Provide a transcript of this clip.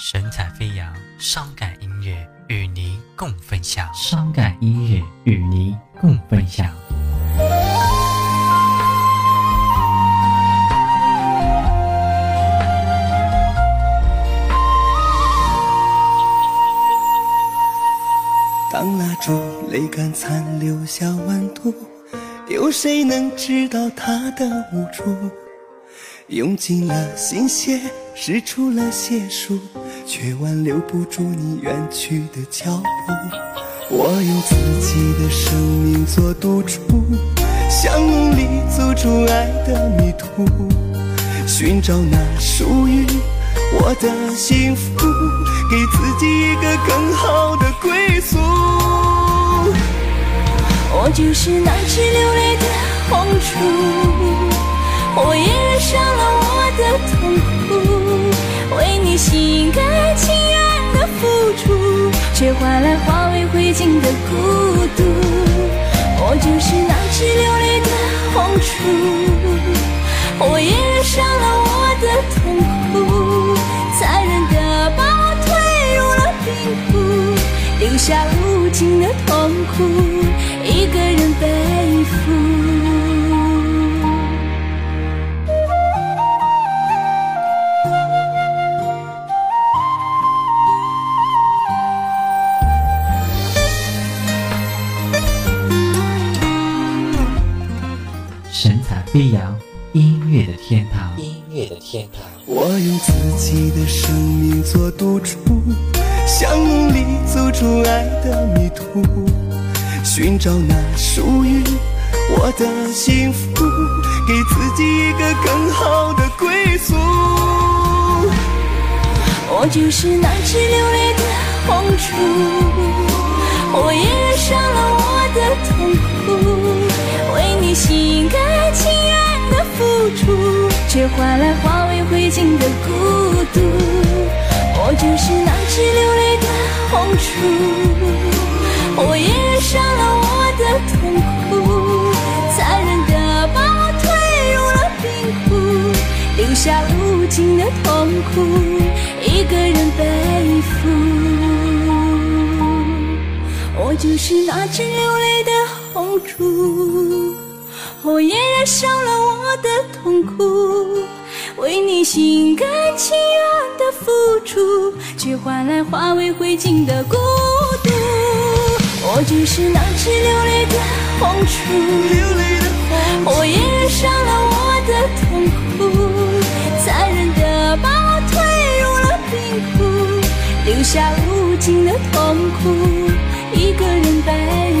神采飞扬，伤感音乐与您共分享。伤感音乐与您共分享。当蜡烛泪干残，留下温度，有谁能知道它的无助？用尽了心血，使出了解数，却挽留不住你远去的脚步。我用自己的生命做赌注，想努力走出爱的迷途，寻找那属于我的幸福，给自己一个更好的归宿。我就是那只流泪的红烛。我也上了我的痛苦，为你心甘情愿的付出，却换来化为灰烬的孤独。我就是那只流泪的红烛，我也染上了我的痛苦，残忍的把我推入了冰窟，留下无尽的痛苦，一个人背飞扬音乐的天堂，音乐的天堂。我用自己的生命做赌注，想努力走出爱的迷途，寻找那属于我的幸福，给自己一个更好的归宿。我就是那只流泪的红烛，付出，却换来化为灰烬的孤独。我就是那只流泪的红烛，我也染上了我的痛苦，残忍的把我推入了冰窟，留下无尽的痛苦，一个人背负。我就是那只流泪的红烛。我也染上了痛苦，为你心甘情愿的付出，却换来化为灰烬的孤独。我就是那只流泪的红烛，我也染上了我的痛苦，残忍的把我推入了冰窟，留下无尽的痛苦，一个人背。